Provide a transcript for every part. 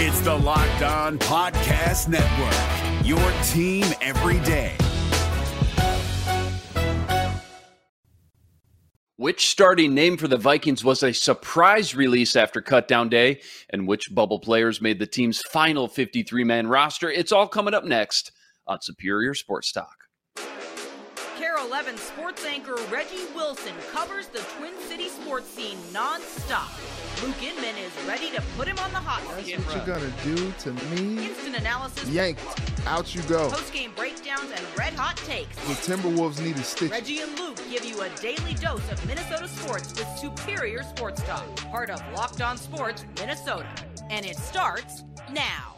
It's the Locked On Podcast Network, your team every day. Which starting name for the Vikings was a surprise release after cutdown day, and which bubble players made the team's final 53 man roster? It's all coming up next on Superior Sports Talk. KARE 11 sports anchor Reggie Wilson covers the Twin City sports scene nonstop. Luke Inman is ready to put him on the hot That's seat. what you're gonna do to me. Instant analysis, Yanked. Out you go. post-game breakdowns, and red hot takes. The Timberwolves need a stitch. Reggie and Luke give you a daily dose of Minnesota sports with superior sports talk. Part of Locked On Sports Minnesota. And it starts now.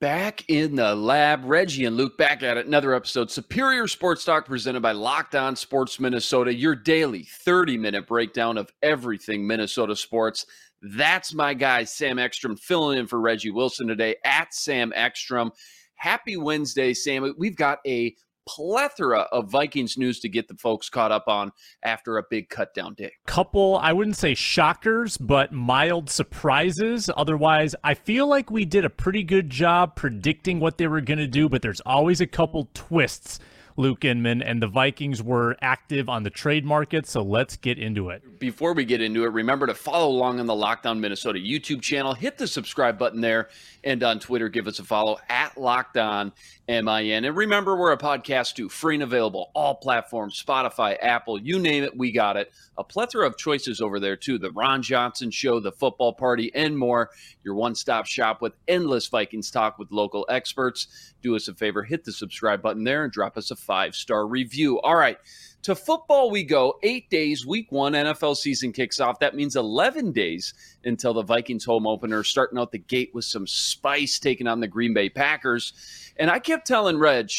Back in the lab, Reggie and Luke back at it. Another episode, Superior Sports Talk, presented by Locked On Sports Minnesota. Your daily 30 minute breakdown of everything Minnesota sports. That's my guy, Sam Ekstrom, filling in for Reggie Wilson today at Sam Ekstrom. Happy Wednesday, Sam. We've got a plethora of Vikings news to get the folks caught up on after a big cutdown day. couple, I wouldn't say shockers, but mild surprises. Otherwise, I feel like we did a pretty good job predicting what they were going to do, but there's always a couple twists, Luke Inman, and the Vikings were active on the trade market, so let's get into it. Before we get into it, remember to follow along on the Locked On Minnesota YouTube channel. Hit the subscribe button there, and on Twitter, give us a follow at Locked On MIN. And remember, we're a podcast too, free and available, all platforms, Spotify, Apple, you name it, we got it. A plethora of choices over there too. The Ron Johnson Show, the Football Party, and more. Your one-stop shop with endless Vikings talk with local experts. Do us a favor, hit the subscribe button there, and drop us a five-star review. All right. To football, we go eight days. Week one NFL season kicks off. That means 11 days until the Vikings home opener, starting out the gate with some spice, taking on the Green Bay Packers. And I kept telling Reg,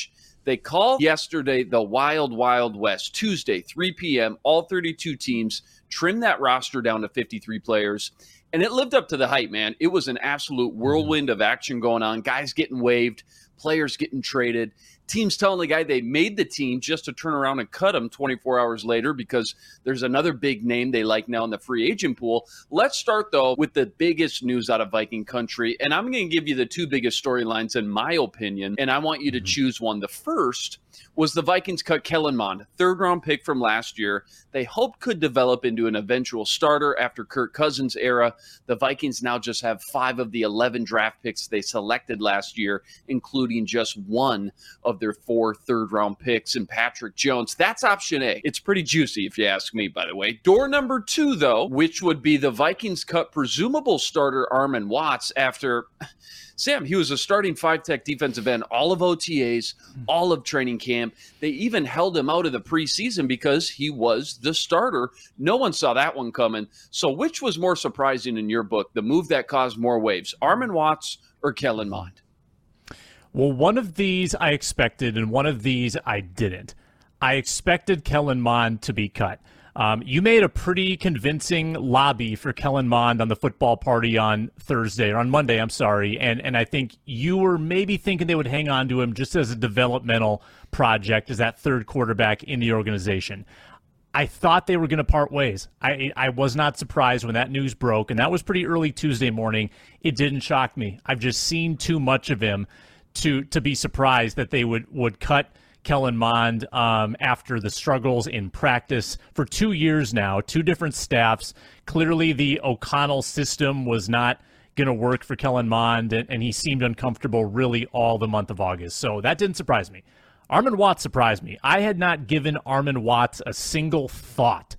they called yesterday the Wild Wild West. Tuesday, 3 p.m., all 32 teams trimmed that roster down to 53 players. And it lived up to the hype, man. It was an absolute mm-hmm. whirlwind of action going on. Guys getting waived, players getting traded teams telling the guy they made the team just to turn around and cut him 24 hours later because there's another big name they like now in the free agent pool. Let's start though with the biggest news out of Viking country, and I'm going to give you the two biggest storylines in my opinion, and I want you to mm-hmm. choose one. The first was the Vikings cut Kellen Mond, third round pick from last year. They hoped could develop into an eventual starter after Kirk Cousins' era. The Vikings now just have five of the 11 draft picks they selected last year, including just one of their four third round picks in Patrick Jones. That's option A. It's pretty juicy, if you ask me, by the way. Door number two, though, which would be the Vikings cut presumable starter Armon Watts after. Sam, he was a starting five tech defensive end all of OTAs, hmm. all of training camp. They even held him out of the preseason because he was the starter. No one saw that one coming. So, which was more surprising in your book, the move that caused more waves, Armon Watts or Kellen Mond? Well, one of these I expected, and one of these I didn't. I expected Kellen Mond to be cut. Um, you made a pretty convincing lobby for Kellen Mond on the football party on Thursday or on Monday. I'm sorry, and and I think you were maybe thinking they would hang on to him just as a developmental project, as that third quarterback in the organization. I thought they were going to part ways. I I was not surprised when that news broke, and that was pretty early Tuesday morning. It didn't shock me. I've just seen too much of him to to be surprised that they would would cut Kellen Mond um, after the struggles in practice for two years now, two different staffs. Clearly, the O'Connell system was not going to work for Kellen Mond, and, and he seemed uncomfortable really all the month of August. So that didn't surprise me. Armon Watts surprised me. I had not given Armon Watts a single thought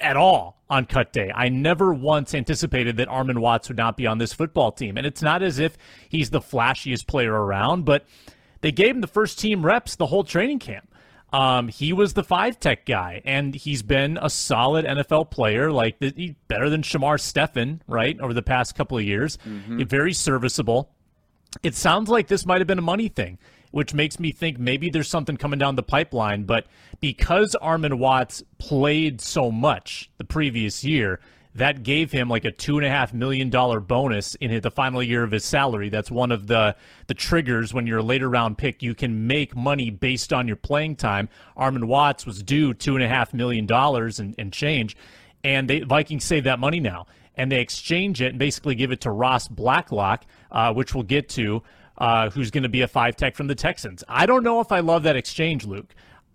at all on cut day. I never once anticipated that Armon Watts would not be on this football team. And it's not as if he's the flashiest player around, but they gave him the first team reps the whole training camp. Um, he was the five tech guy, and he's been a solid NFL player, like the, better than Shamar Stephen, right, over the past couple of years. Mm-hmm. Very serviceable. It sounds like this might have been a money thing, which makes me think maybe there's something coming down the pipeline. But because Armon Watts played so much the previous year, that gave him like a two and a half million dollar bonus in the final year of his salary. That's one of the the triggers when you're a later round pick. You can make money based on your playing time. Armon Watts was due two and a half million dollars and, and change, and the Vikings save that money now. and they exchange it and basically give it to Ross Blacklock, uh, which we'll get to, uh, who's going to be a five tech from the Texans. I don't know if I love that exchange, Luke.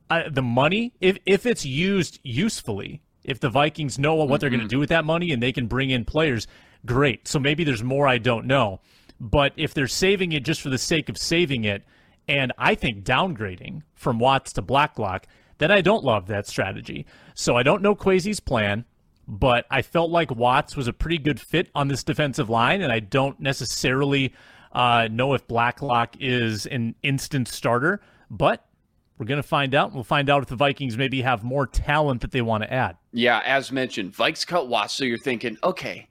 Uh, the money, if if it's used usefully, if the Vikings know what they're going to do with that money and they can bring in players, great. So maybe there's more I don't know. But if they're saving it just for the sake of saving it, and I think downgrading from Watts to Blacklock, then I don't love that strategy. So I don't know Kwesi's plan but I felt like Watts was a pretty good fit on this defensive line, and I don't necessarily uh, know if Blacklock is an instant starter, but we're going to find out. We'll find out if the Vikings maybe have more talent that they want to add. Yeah, as mentioned, Vikes cut Watts, so you're thinking, okay,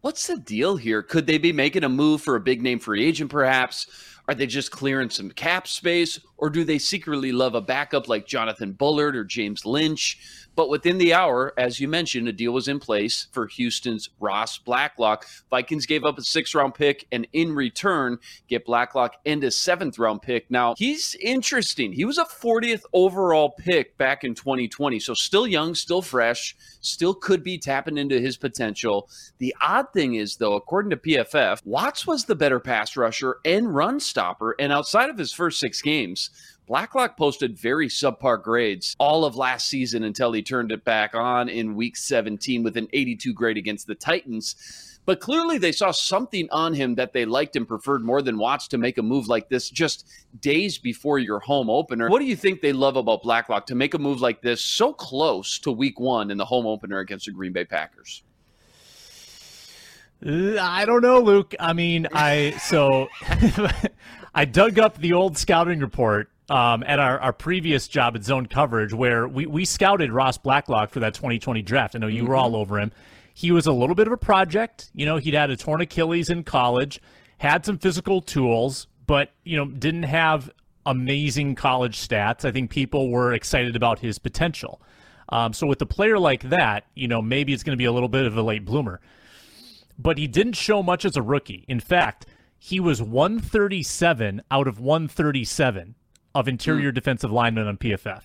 what's the deal here? Could they be making a move for a big name free agent, perhaps? Are they just clearing some cap space, or do they secretly love a backup like Jonathan Bullard or James Lynch? But within the hour, as you mentioned, a deal was in place for Houston's Ross Blacklock. Vikings gave up a six round pick and in return get Blacklock and a seventh round pick. Now, he's interesting. He was a 40th overall pick back in 2020. So still young, still fresh, still could be tapping into his potential. The odd thing is, though, according to PFF, Watts was the better pass rusher and run stopper. And outside of his first six games, Blacklock posted very subpar grades all of last season until he turned it back on in week 17 with an 82 grade against the Titans. But clearly, they saw something on him that they liked and preferred more than Watts to make a move like this just days before your home opener. What do you think they love about Blacklock to make a move like this so close to week one in the home opener against the Green Bay Packers? Uh, I don't know, Luke. I mean, I so I dug up the old scouting report um, at our, our previous job at Zone Coverage, where we, we scouted Ross Blacklock for that 2020 draft. I know you mm-hmm. were all over him. He was a little bit of a project. You know, he'd had a torn Achilles in college, had some physical tools, but, you know, didn't have amazing college stats. I think people were excited about his potential. Um, so with a player like that, you know, maybe it's going to be a little bit of a late bloomer. But he didn't show much as a rookie. In fact, he was 137 out of 137 of interior mm. defensive linemen on PFF.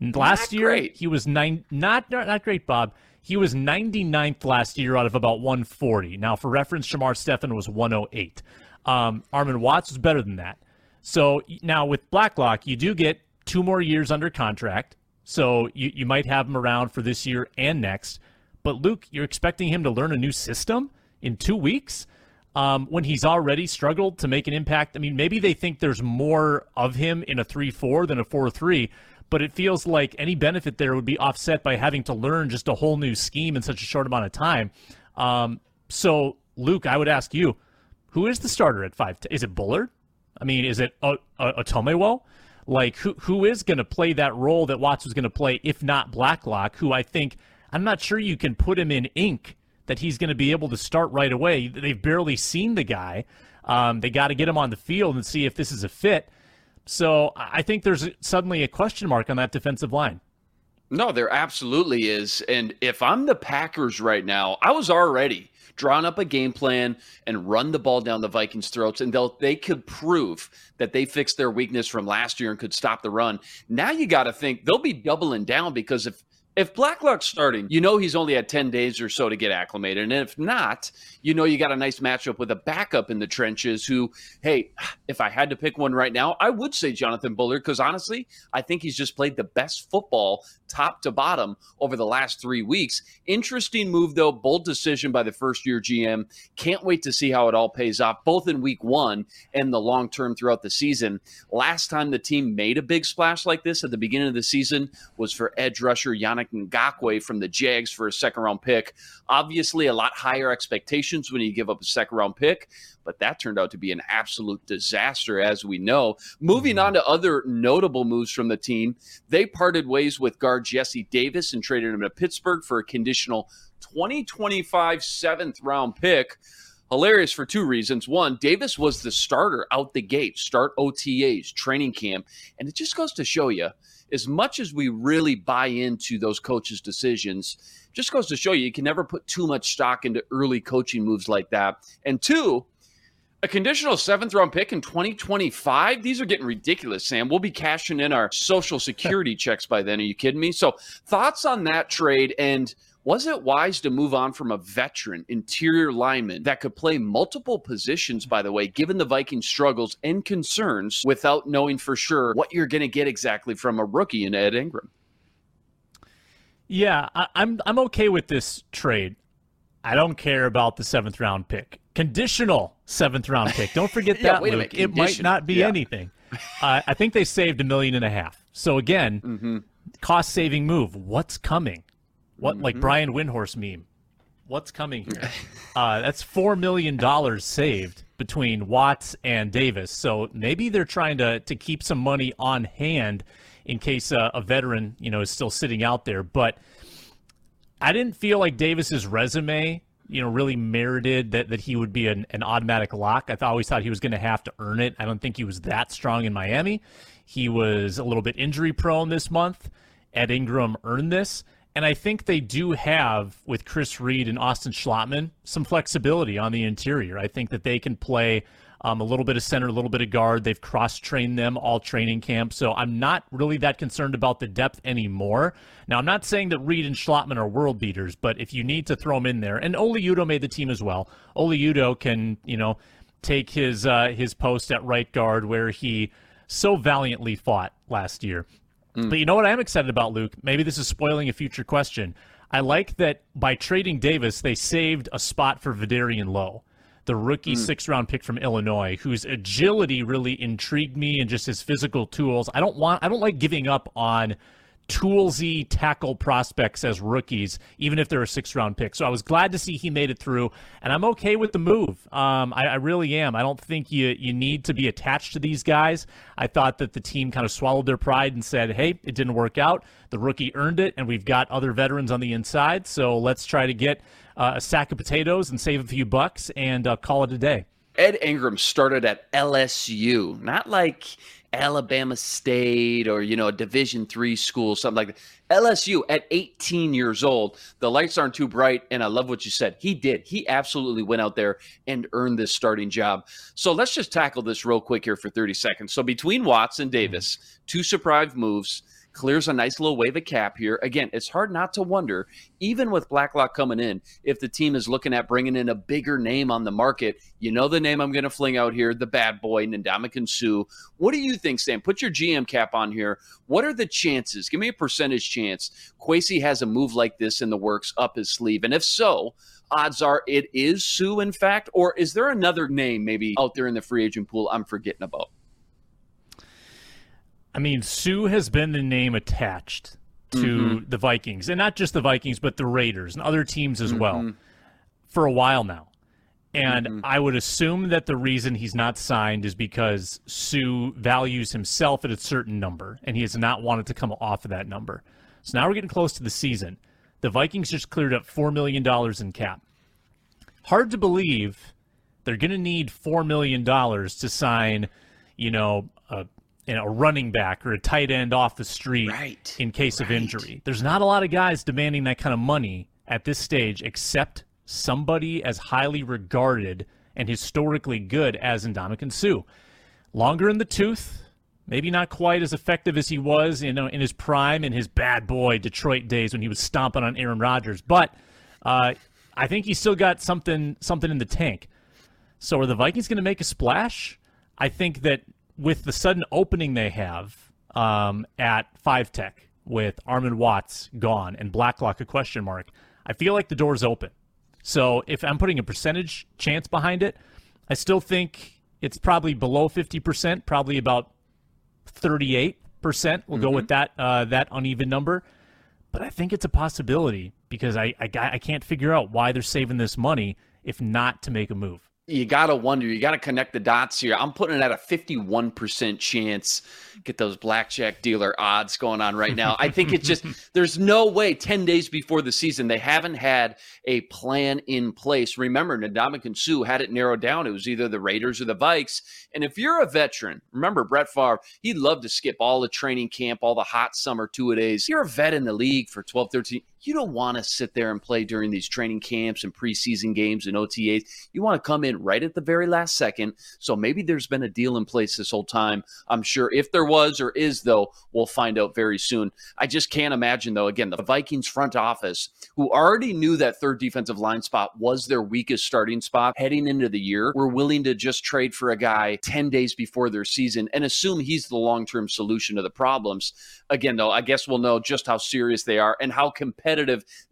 Last not year, great. he was nine. Not, not not great, Bob. He was 99th last year out of about 140. Now, for reference, Shamar Stephen was 108. Um, Armon Watts was better than that. So now with Blacklock, you do get two more years under contract. So you, you might have him around for this year and next. But Luke, you're expecting him to learn a new system in two weeks? Um, when he's already struggled to make an impact. I mean, maybe they think there's more of him in a 3 4 than a 4 3, but it feels like any benefit there would be offset by having to learn just a whole new scheme in such a short amount of time. Um, so, Luke, I would ask you, who is the starter at 5? Is it Bullard? I mean, is it a, a, Like, who who is going to play that role that Watts was going to play, if not Blacklock, who I think, I'm not sure you can put him in ink that he's going to be able to start right away. They've barely seen the guy. Um, they got to get him on the field and see if this is a fit. So I think there's suddenly a question mark on that defensive line. No, there absolutely is. And if I'm the Packers right now, I was already drawn up a game plan and run the ball down the Vikings' throats, and they'll they could prove that they fixed their weakness from last year and could stop the run. Now you got to think they'll be doubling down because if if Blacklock's starting, you know he's only had 10 days or so to get acclimated. And if not, you know you got a nice matchup with a backup in the trenches who, hey, if I had to pick one right now, I would say Jonathan Bullard because honestly, I think he's just played the best football top to bottom over the last three weeks. Interesting move, though. Bold decision by the first year GM. Can't wait to see how it all pays off, both in week one and the long term throughout the season. Last time the team made a big splash like this at the beginning of the season was for edge rusher Yannick Ngakoue from the Jags for a second round pick. Obviously, a lot higher expectations when you give up a second round pick but that turned out to be an absolute disaster, as we know. Moving mm-hmm. on to other notable moves from the team, they parted ways with guard Jesse Davis and traded him to Pittsburgh for a conditional 2025 seventh round pick. Hilarious for two reasons. One, Davis was the starter out the gate, start OTAs, training camp. And it just goes to show you, as much as we really buy into those coaches' decisions, just goes to show you, you can never put too much stock into early coaching moves like that. And two, a conditional seventh round pick in 2025? These are getting ridiculous, Sam. We'll be cashing in our social security checks by then. Are you kidding me? So, thoughts on that trade and Was it wise to move on from a veteran interior lineman that could play multiple positions, by the way, given the Vikings' struggles and concerns without knowing for sure what you're going to get exactly from a rookie in Ed Ingram? Yeah, I, I'm I'm okay with this trade. I don't care about the seventh round pick. Conditional seventh round pick. Don't forget yeah, that, Luke. It might not be yeah. anything. Uh, I think they saved a million and a half. So again, mm-hmm. cost saving move. What's coming? What mm-hmm. like Brian Windhorst meme? What's coming here? uh, that's four million dollars saved between Watts and Davis. So maybe they're trying to to keep some money on hand in case uh, a veteran, you know, is still sitting out there. But I didn't feel like Davis's resume, you know, really merited that, that he would be an, an automatic lock. I always thought he was going to have to earn it. I don't think he was that strong in Miami. He was a little bit injury prone this month. Ed Ingram earned this. And I think they do have, with Chris Reed and Austin Schlottman, some flexibility on the interior. I think that they can play um, a little bit of center, a little bit of guard. They've cross trained them all training camp. So I'm not really that concerned about the depth anymore. Now, I'm not saying that Reed and Schlottman are world beaters, but if you need to throw them in there, and Oli Udoh made the team as well. Oli Udoh can, you know, take his uh, his post at right guard where he so valiantly fought last year. Mm. But you know what I am excited about, Luke? Maybe this is spoiling a future question. I like that by trading Davis, they saved a spot for Vederian Lowe the rookie mm. six round pick from Illinois, whose agility really intrigued me and just his physical tools. I don't want I don't like giving up on toolsy tackle prospects as rookies, even if they're a six round pick. So I was glad to see he made it through, and I'm okay with the move. Um, I, I, really am. I don't think you you need to be attached to these guys. I thought that the team kind of swallowed their pride and said, "Hey, it didn't work out. The rookie earned it, and we've got other veterans on the inside. So let's try to get uh, a sack of potatoes and save a few bucks and uh, call it a day." Ed Ingram started at LSU, not like Alabama State or you know a Division three school, something like that. LSU at 18 years old, the lights aren't too bright, and I love what you said. He did. He absolutely went out there and earned this starting job. So let's just tackle this real quick here for 30 seconds. So between Watts and Davis, two surprise moves clears a nice little wave of cap here. Again, it's hard not to wonder, even with Blacklock coming in, if the team is looking at bringing in a bigger name on the market. You know the name I'm going to fling out here, the bad boy, Ndamukong Suh. What do you think, Sam? Put your GM cap on here. What are the chances? Give me a percentage chance Kwesi has a move like this in the works up his sleeve. And if so, odds are it is Suh, in fact, or is there another name maybe out there in the free agent pool I'm forgetting about? I mean, Suh has been the name attached to mm-hmm. the Vikings, and not just the Vikings, but the Raiders and other teams as mm-hmm. well for a while now. And mm-hmm. I would assume that the reason he's not signed is because Suh values himself at a certain number, and he has not wanted to come off of that number. So now we're getting close to the season. The Vikings just cleared up $4 million in cap. Hard to believe they're going to need $4 million to sign, you know, a you know, a running back or a tight end off the street right. in case right. of injury. There's not a lot of guys demanding that kind of money at this stage, except somebody as highly regarded and historically good as Ndamukong Suh. Longer in the tooth, maybe not quite as effective as he was you know, in his prime in his bad boy Detroit days when he was stomping on Aaron Rodgers, but uh, I think he's still got something something in the tank. So are the Vikings going to make a splash? I think that with the sudden opening they have um, at five tech with Armon Watts gone and Blacklock a question mark, I feel like the door's open. So if I'm putting a percentage chance behind it, I still think it's probably below 50%, probably about 38%. We'll mm-hmm. go with that uh, that uneven number. But I think it's a possibility because I, I, I can't figure out why they're saving this money if not to make a move you gotta wonder, you gotta connect the dots here. I'm putting it at a 51% chance. Get those blackjack dealer odds going on right now. I think it's just there's no way 10 days before the season they haven't had a plan in place. Remember, Ndamukong Suh had it narrowed down. It was either the Raiders or the Vikes. And if you're a veteran, remember Brett Favre, he'd love to skip all the training camp, all the hot summer two a days. You're a vet in the league for 12, 13 You don't want to sit there and play during these training camps and preseason games and OTAs. You want to come in right at the very last second. So maybe there's been a deal in place this whole time. I'm sure if there was or is, though, we'll find out very soon. I just can't imagine, though, again, the Vikings front office, who already knew that third defensive line spot was their weakest starting spot heading into the year, were willing to just trade for a guy 10 days before their season and assume he's the long term solution to the problems. Again, though, I guess we'll know just how serious they are and how competitive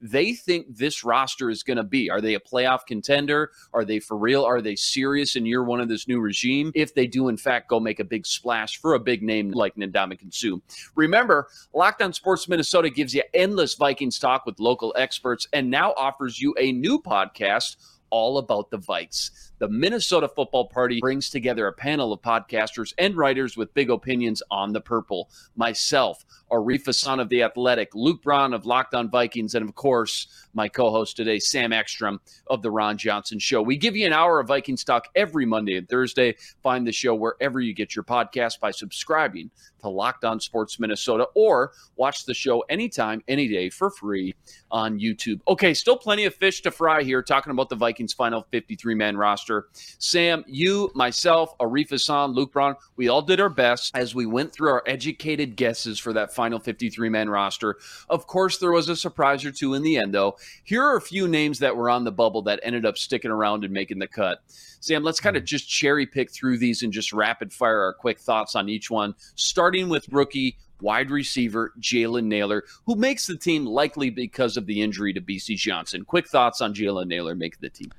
they think this roster is going to be. Are they a playoff contender? Are they for real? Are they serious in year one of this new regime? If they do, in fact, go make a big splash for a big name like Ndamukong Suh. Remember, Locked On Sports Minnesota gives you endless Vikings talk with local experts and now offers you a new podcast all about the Vikes. The Minnesota Football Party brings together a panel of podcasters and writers with big opinions on the purple. Myself, Arif Hassan of The Athletic, Luke Braun of Locked On Vikings, and of course, my co host today, Sam Ekstrom of The Ron Johnson Show. We give you an hour of Vikings talk every Monday and Thursday. Find the show wherever you get your podcast by subscribing to Locked On Sports Minnesota or watch the show anytime, any day for free on YouTube. Okay, still plenty of fish to fry here talking about the Vikings' final 53 man roster. Sam, you, myself, Arif Hassan, Luke Braun, we all did our best as we went through our educated guesses for that final 53 man roster. Of course, there was a surprise or two in the end, though. Here are a few names that were on the bubble that ended up sticking around and making the cut. Sam, let's kind of just cherry pick through these and just rapid fire our quick thoughts on each one, starting with rookie wide receiver Jalen Nailor, who makes the team likely because of the injury to Bisi Johnson. Quick thoughts on Jalen Nailor making the team.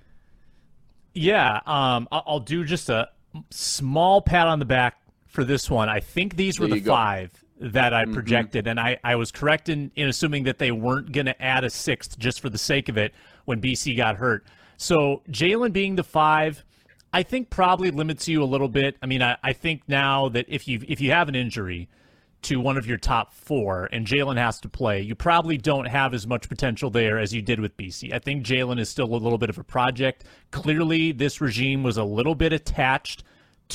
Yeah, um, I'll do just a small pat on the back for this one. I think these were the five that I mm-hmm. projected, mm-hmm. and I, I was correct in, in assuming that they weren't going to add a sixth just for the sake of it when Bisi got hurt. So Jalen being the five, I think probably limits you a little bit. I mean, I, I think now that if you if you have an injury to one of your top four and Jalen has to play, you probably don't have as much potential there as you did with Bisi. I think Jalen is still a little bit of a project. Clearly, this regime was a little bit attached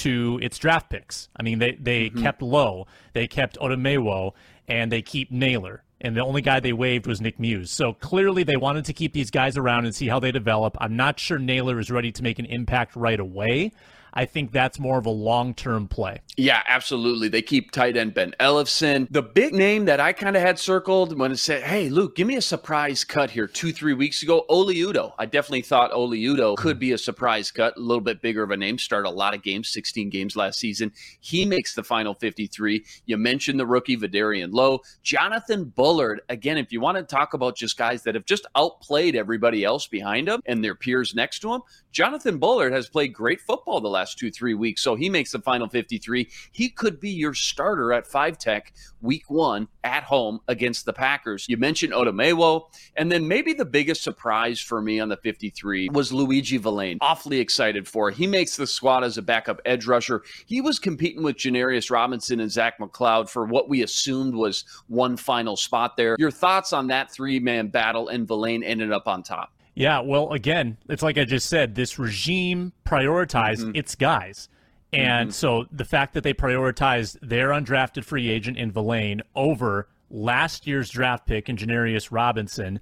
to its draft picks. I mean, they, they mm-hmm. kept Lowe, they kept Otomewo, and they keep Nailor. and the only guy they waived was Nick Muse. So clearly they wanted to keep these guys around and see how they develop. I'm not sure Nailor is ready to make an impact right away. I think that's more of a long term play. Yeah, absolutely. They keep tight end Ben Ellefson. The big name that I kind of had circled when it said, hey, Luke, give me a surprise cut here two, three weeks ago, Oli Udoh. I definitely thought Oli Udoh could be a surprise cut, a little bit bigger of a name, start a lot of games, 16 games last season. He makes the final 53. You mentioned the rookie Vederian Lowe. Jonathan Bullard, again, if you want to talk about just guys that have just outplayed everybody else behind them and their peers next to him, Jonathan Bullard has played great football the last two, three weeks. So he makes the final 53. He could be your starter at five tech week one at home against the Packers. You mentioned Otomewo. And then maybe the biggest surprise for me on the 53 was Luiji Vilain. Awfully excited for. He makes the squad as a backup edge rusher. He was competing with Janarius Robinson and Zach McCloud for what we assumed was one final spot there. Your thoughts on that three man battle and Vilain ended up on top? Yeah, well, again, it's like I just said, this regime prioritized mm-hmm. its guys. And mm-hmm. so the fact that they prioritized their undrafted free agent in Vilain over last year's draft pick in Janarius Robinson,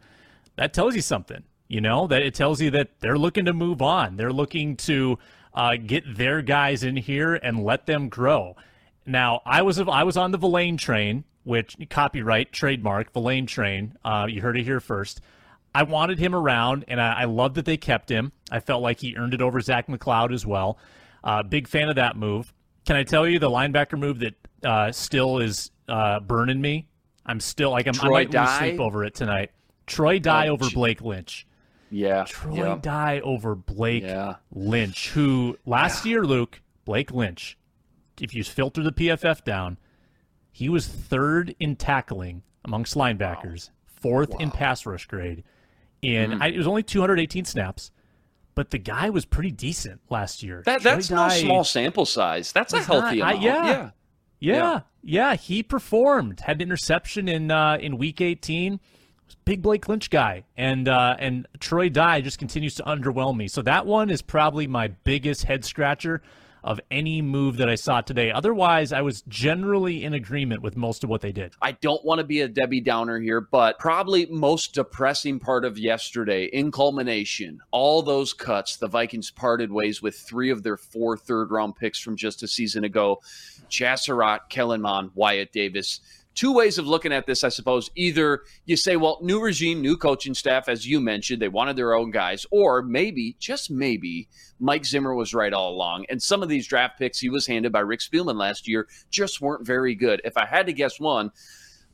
that tells you something. You know, that it tells you that they're looking to move on. They're looking to uh, get their guys in here and let them grow. Now, I was I was on the Vilain train, which copyright trademark Vilain train. Uh, you heard it here first. I wanted him around, and I, I love that they kept him. I felt like he earned it over Zach McCloud as well. Uh, big fan of that move. Can I tell you the linebacker move that uh, still is uh, burning me? I'm still like I'm, I might lose sleep over it tonight. Troy Dye oh, over Blake Lynch. Yeah. Troy yeah. Dye over Blake yeah. Lynch, who last yeah. year, Luke, Blake Lynch, if you filter the PFF down, he was third in tackling amongst linebackers, wow. fourth wow. in pass rush grade and mm-hmm. I, it was only 218 snaps, but the guy was pretty decent last year. That, that's no small sample size. That's a healthy not, amount. I, yeah. yeah. Yeah, yeah, yeah, he performed. Had an interception in uh, in week 18. Big Blake Lynch guy, and uh, and Troy Dye just continues to underwhelm me. So that one is probably my biggest head scratcher of any move that I saw today. Otherwise, I was generally in agreement with most of what they did. I don't want to be a Debbie Downer here, but probably most depressing part of yesterday in culmination, all those cuts, the Vikings parted ways with three of their four third round picks from just a season ago. Chazz Surratt, Kellen Mond, Wyatt Davis two ways of looking at this, I suppose. Either you say, well, new regime, new coaching staff, as you mentioned, they wanted their own guys, or maybe, just maybe, Mike Zimmer was right all along. And some of these draft picks he was handed by Rick Spielman last year just weren't very good. If I had to guess one,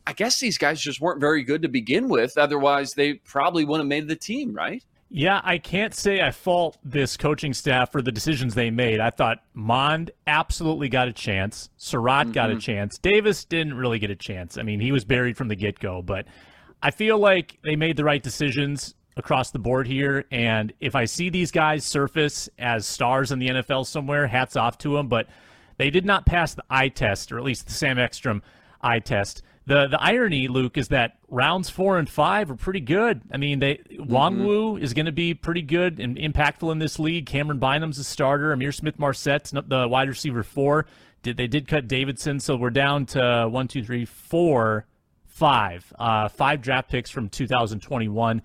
I guess these guys just weren't very good to begin with. Otherwise, they probably wouldn't have made the team, right? Yeah, I can't say I fault this coaching staff for the decisions they made. I thought Mond absolutely got a chance. Surratt mm-hmm. got a mm-hmm. chance. Davis didn't really get a chance. I mean, he was buried from the get go, but I feel like they made the right decisions across the board here. And if I see these guys surface as stars in the NFL somewhere, hats off to them. But they did not pass the eye test, or at least the Sam Ekstrom eye test. The the irony, Luke, is that rounds four and five are pretty good. I mean, they Wang mm-hmm. Wu is going to be pretty good and impactful in this league. Cameron Bynum's a starter. Amir Smith-Marsette's the wide receiver four. Did they did cut Davidson, so we're down to one, two, three, four, five, uh, five draft picks from 2021.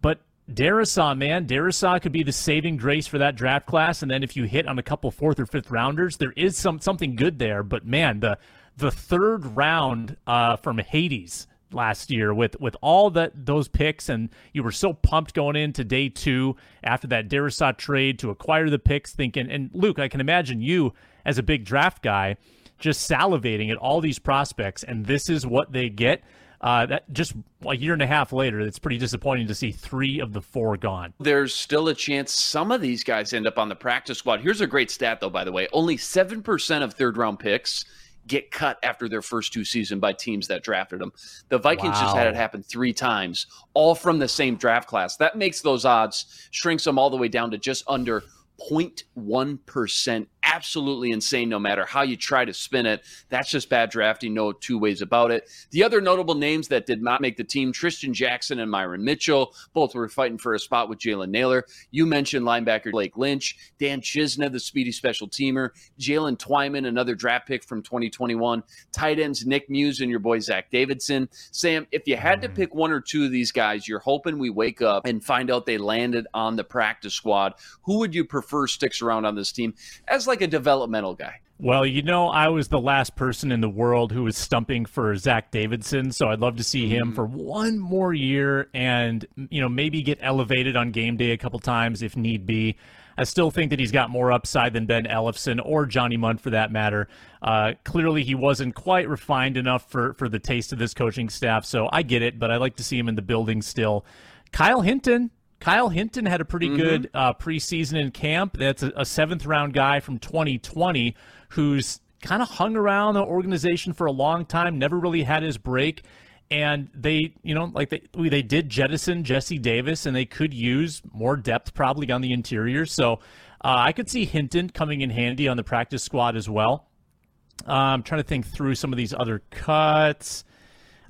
But Darrisaw, man, Darrisaw could be the saving grace for that draft class. And then if you hit on a couple fourth or fifth rounders, there is some something good there. But man, the the third round uh, from Hades last year with with all that those picks and you were so pumped going into day two after that Darrisaw trade to acquire the picks thinking and Luke I can imagine you as a big draft guy just salivating at all these prospects and this is what they get uh, that just a year and a half later, it's pretty disappointing to see three of the four gone. There's still a chance some of these guys end up on the practice squad. Here's a great stat, though, by the way only 7% of third round picks get cut after their first two seasons by teams that drafted them. The Vikings wow. just had it happen three times, all from the same draft class. That makes those odds shrinks them all the way down to just under 0.1% absolutely insane no matter how you try to spin it. That's just bad drafting, no two ways about it. The other notable names that did not make the team Trishton Jackson and Myron Mitchell, both were fighting for a spot with Jalen Nailor. You mentioned linebacker Blake Lynch, Dan Chisena, the speedy special teamer, Jalen Twyman, another draft pick from 2021, tight ends Nick Muse and your boy Zach Davidson. Sam, if you had to pick one or two of these guys, you're hoping we wake up and find out they landed on the practice squad. Who would you prefer sticks around on this team as like a developmental guy. Well, you know, I was the last person in the world who was stumping for Zach Davidson, so I'd love to see him mm-hmm. for one more year and, you know, maybe get elevated on game day a couple times if need be. I still think that he's got more upside than Ben Ellefson or Johnny Mundt for that matter. Uh, clearly, he wasn't quite refined enough for, for the taste of this coaching staff, so I get it, but I like to see him in the building still. Kyle Hinton, Kyle Hinton had a pretty mm-hmm. good uh, preseason in camp. That's a, a, seventh round guy from 2020 who's kind of hung around the organization for a long time, never really had his break. And they, you know, like they they did jettison Jesse Davis, and they could use more depth probably on the interior. So uh, I could see Hinton coming in handy on the practice squad as well. Uh, I'm trying to think through some of these other cuts.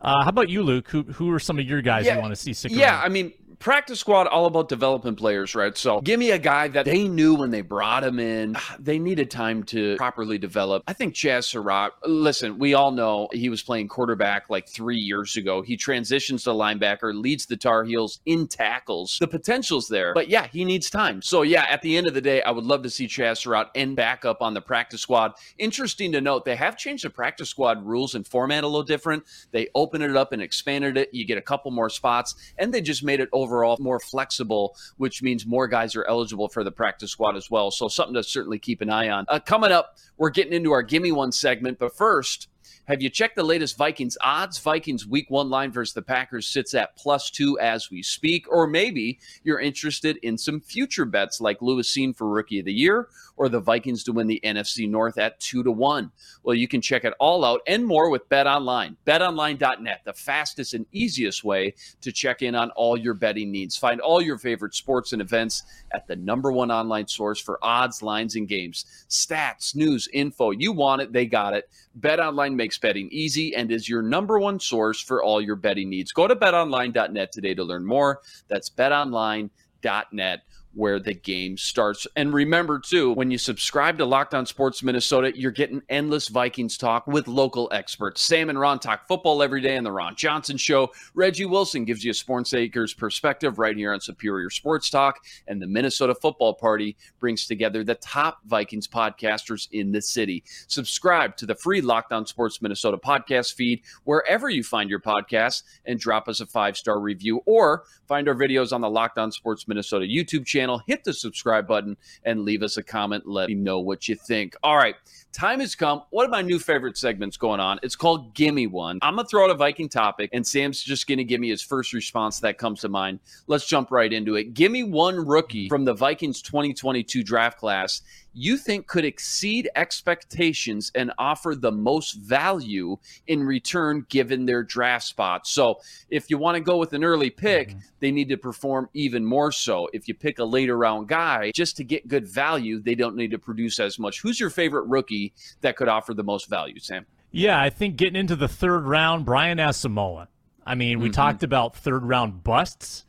Uh, how about you, Luke? Who who are some of your guys yeah, you want to see stick Yeah, around? I mean, practice squad all about developing players, right? So give me a guy that they knew when they brought him in, ah, they needed time to properly develop. I think Chazz Surratt, listen, we all know he was playing quarterback like three years ago. He transitions to linebacker, leads the Tar Heels in tackles. The potential's there, but yeah, he needs time. So yeah, at the end of the day, I would love to see Chazz Surratt end back up on the practice squad. Interesting to note, they have changed the practice squad rules and format a little different. They opened it up and expanded it. You get a couple more spots, and they just made it over overall more flexible, which means more guys are eligible for the practice squad as well. So something to certainly keep an eye on. Uh, coming up, we're getting into our Gimme One segment, but first, have you checked the latest Vikings odds? Vikings week one line versus the Packers sits at plus two as we speak. Or maybe you're interested in some future bets like Lewis Cine for Rookie of the Year or the Vikings to win the NFC North at two to one. Well, you can check it all out and more with Bet Online. BetOnline.net, the fastest and easiest way to check in on all your betting needs. Find all your favorite sports and events at the number one online source for odds, lines, and games. Stats, news, info. You want it, they got it. BetOnline makes betting easy and is your number one source for all your betting needs. Go to betonline.net today to learn more. That's betonline.net where the game starts. And remember, too, when you subscribe to Locked On Sports Minnesota, you're getting endless Vikings talk with local experts. Sam and Ron talk football every day on The Ron Johnson Show. Reggie Wilson gives you a Sports Acres perspective right here on Superior Sports Talk. And the Minnesota Football Party brings together the top Vikings podcasters in the city. Subscribe to the free Locked On Sports Minnesota podcast feed wherever you find your podcasts and drop us a five star review or find our videos on the Locked On Sports Minnesota YouTube channel channel, hit the subscribe button, and leave us a comment. Let me know what you think. All right, time has come. One of my new favorite segments going on. It's called Gimme One. I'm to throw out a Viking topic, and Sam's just to give me his first response that comes to mind. Let's jump right into it. Give me one rookie from the Vikings 2022 draft class you think could exceed expectations and offer the most value in return given their draft spot. So, if you want to go with an early pick, mm-hmm. they need to perform even more so. If you pick a later round guy just to get good value, they don't need to produce as much. Who's your favorite rookie that could offer the most value, Sam? Yeah, I think getting into the third round, Brian Asamoah. I mean, we mm-hmm. talked about third round busts.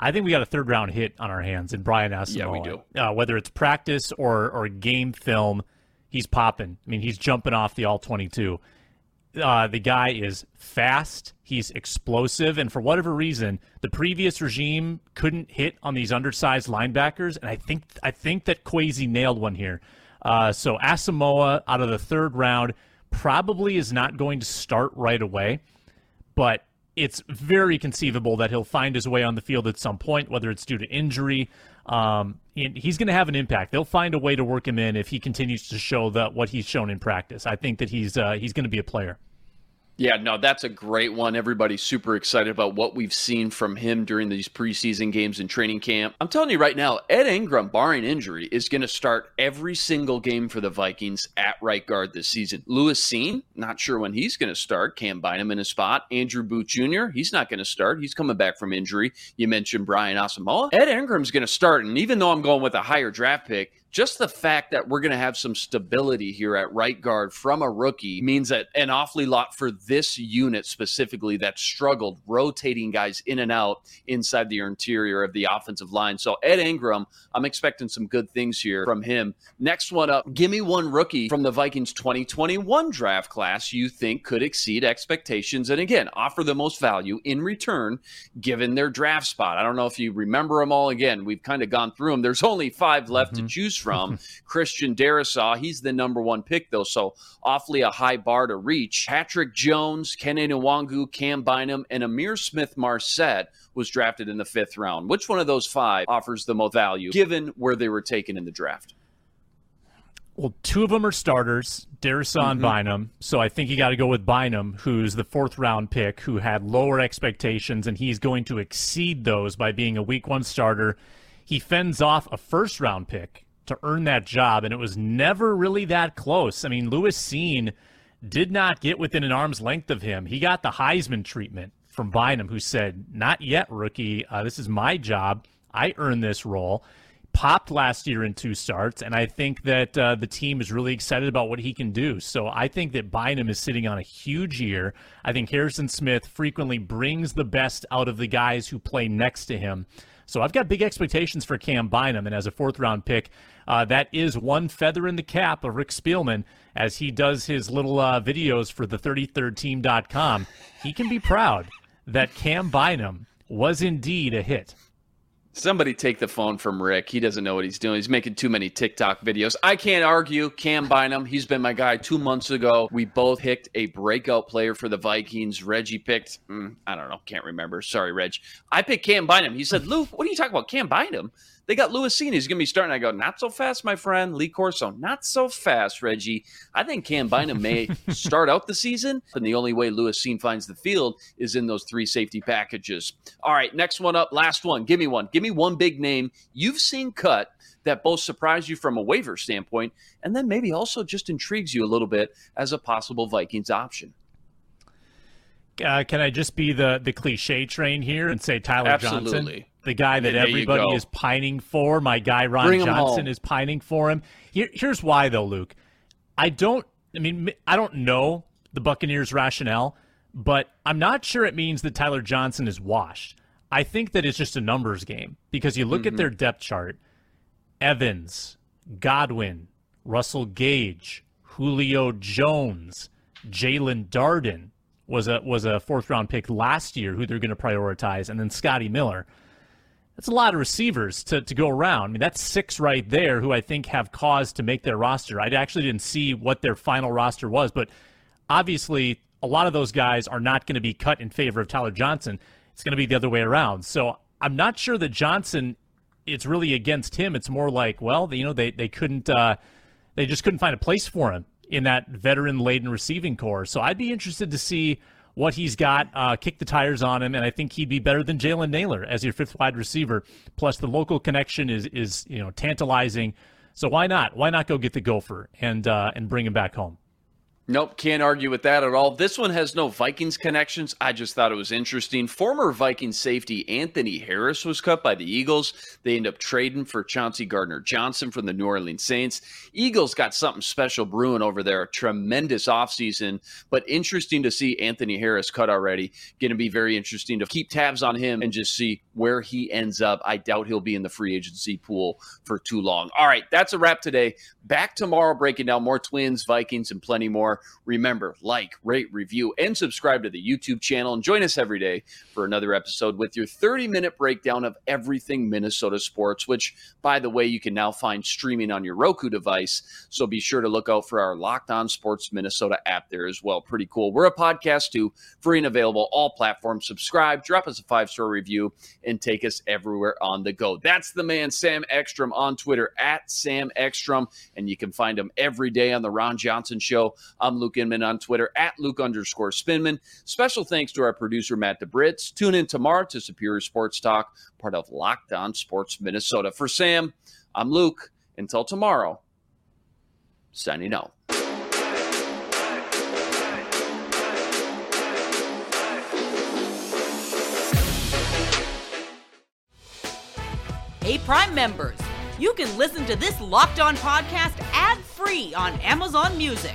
I think we got a third round hit on our hands in Brian Asamoah. Yeah, we do. Uh, whether it's practice or or game film, he's popping. I mean, he's jumping off the all twenty two. Uh, the guy is fast. He's explosive, and for whatever reason, the previous regime couldn't hit on these undersized linebackers. And I think I think that Kwesi nailed one here. Uh, so Asamoah out of the third round probably is not going to start right away, but it's very conceivable that he'll find his way on the field at some point, whether it's due to injury. Um, he's going to have an impact. They'll find a way to work him in if he continues to show that what he's shown in practice. I think that he's uh, he's going to be a player. Yeah, no, that's a great one. Everybody's super excited about what we've seen from him during these preseason games and training camp. I'm telling you right now, Ed Ingram, barring injury, is going to start every single game for the Vikings at right guard this season. Lewis Cine, not sure when he's going to start. Cam Bynum in his spot. Andrew Booth Jr., he's not going to start. He's coming back from injury. You mentioned Brian Asamoah. Ed Ingram's going to start, and even though I'm going with a higher draft pick, just the fact that we're going to have some stability here at right guard from a rookie means that an awfully lot for this unit specifically that struggled rotating guys in and out inside the interior of the offensive line. So Ed Ingram, I'm expecting some good things here from him. Next one up, give me one rookie from the Vikings 2021 draft class you think could exceed expectations and again, offer the most value in return given their draft spot. I don't know if you remember them all again. We've kind of gone through them. There's only 5 left mm-hmm. to choose from. Christian Darrisaw, he's the number one pick, though, so awfully a high bar to reach. Patrick Jones, Kene Nwangwu, Cam Bynum, and Amir Smith-Marsette was drafted in the fifth round. Which one of those five offers the most value given where they were taken in the draft? Well, two of them are starters, Darrisaw mm-hmm. and Bynum. So I think you got to go with Bynum, who's the fourth round pick, who had lower expectations, and he's going to exceed those by being a week one starter. He fends off a first round pick to earn that job, and it was never really that close. I mean, Lewis Cine did not get within an arm's length of him. He got the Heisman treatment from Bynum, who said, Not yet, rookie. Uh, this is my job. I earned this role. Popped last year in two starts, and I think that uh, the team is really excited about what he can do. So I think that Bynum is sitting on a huge year. I think Harrison Smith frequently brings the best out of the guys who play next to him. So I've got big expectations for Cam Bynum, and as a fourth round pick, uh, that is one feather in the cap of Rick Spielman as he does his little uh, videos for the 33rdteam.com. He can be proud that Cam Bynum was indeed a hit. Somebody take the phone from Rick. He doesn't know what he's doing. He's making too many TikTok videos. I can't argue. Cam Bynum, he's been my guy two months ago. We both picked a breakout player for the Vikings. Reggie picked, mm, I don't know, can't remember. Sorry, Reg. I picked Cam Bynum. He said, Luke, what are you talking about? Cam Bynum? They got Lewis Cine. He's going to be starting. I go, not so fast, my friend. Lee Corso, not so fast, Reggie. I think Cam Bynum may start out the season, and the only way Lewis Cine finds the field is in those three safety packages. All right, next one up, last one. Give me one. Give me one big name you've seen cut that both surprised you from a waiver standpoint and then maybe also just intrigues you a little bit as a possible Vikings option. Uh, can I just be the the cliche train here and say Tyler Absolutely. Johnson? the guy that everybody is pining for. My guy Ron Bring Johnson is pining for him. Here, here's why, though, Luke. I don't. I mean, I don't know the Buccaneers' rationale, but I'm not sure it means that Tyler Johnson is washed. I think that it's just a numbers game because you look mm-hmm. at their depth chart Evans, Godwin, Russell Gage, Julio Jones, Jaelon Darden was a was a fourth round pick last year who they're going to prioritize, and then Scotty Miller. That's a lot of receivers to, to go around. I mean, that's six right there who I think have cause to make their roster. I actually didn't see what their final roster was, but obviously a lot of those guys are not going to be cut in favor of Tyler Johnson. It's going to be the other way around. So I'm not sure that Johnson, it's really against him. It's more like, well, you know, they, they couldn't, uh, they just couldn't find a place for him in that veteran laden receiving corps. So I'd be interested to see what he's got, uh, kick the tires on him, and I think he'd be better than Jalen Nailor as your fifth wide receiver. Plus, the local connection is is you know tantalizing. So why not? Why not go get the Gopher and uh, and bring him back home? Nope, can't argue with that at all. This one has no Vikings connections. I just thought it was interesting. Former Vikings safety Anthony Harris was cut by the Eagles. They end up trading for Chauncey Gardner Johnson from the New Orleans Saints. Eagles got something special brewing over there. Tremendous offseason, but interesting to see Anthony Harris cut already. Going to be very interesting to keep tabs on him and just see where he ends up. I doubt he'll be in the free agency pool for too long. All right, that's a wrap today. Back tomorrow breaking down more Twins, Vikings, and plenty more. Remember, like, rate, review, and subscribe to the YouTube channel and join us every day for another episode with your 30 minute breakdown of everything Minnesota sports, which, by the way, you can now find streaming on your Roku device. So be sure to look out for our Locked On Sports Minnesota app there as well. Pretty cool. We're a podcast too, free and available, all platforms. Subscribe, drop us a five star review, and take us everywhere on the go. That's the man, Sam Ekstrom, on Twitter at Sam Ekstrom, and you can find him every day on the Ron Johnson Show. I'm Luke Inman on Twitter at Luke underscore Spinman. Special thanks to our producer, Matt DeBritz. Tune in tomorrow to Superior Sports Talk, part of Locked On Sports Minnesota. For Sam, I'm Luke. Until tomorrow, signing out. Hey, Prime members, you can listen to this Locked On podcast ad free on Amazon Music.